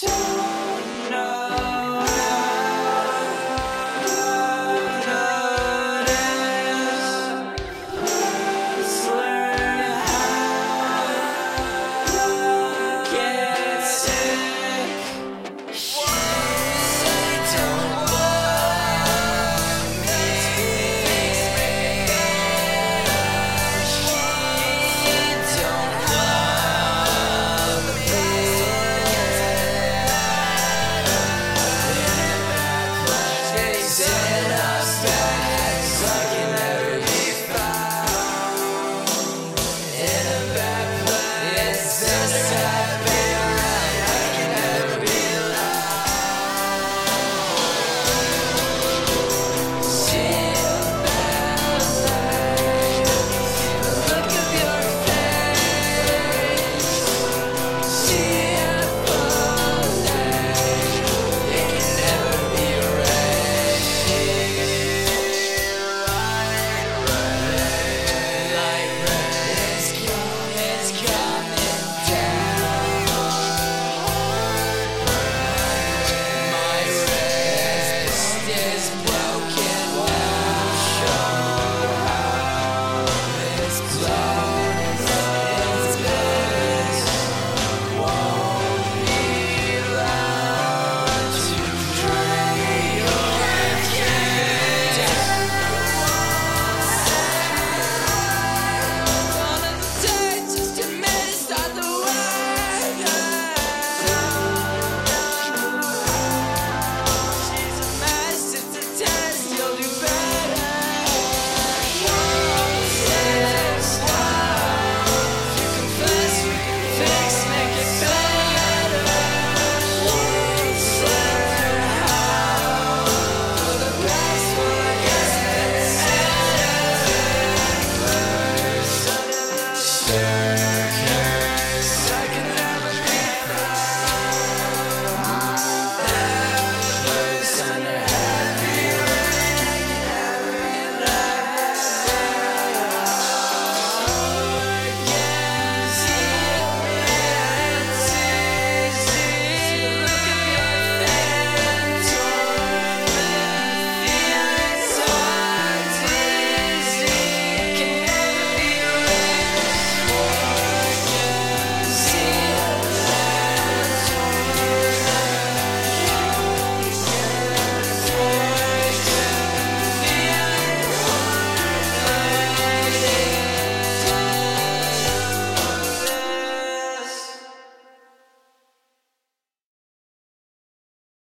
Two Master.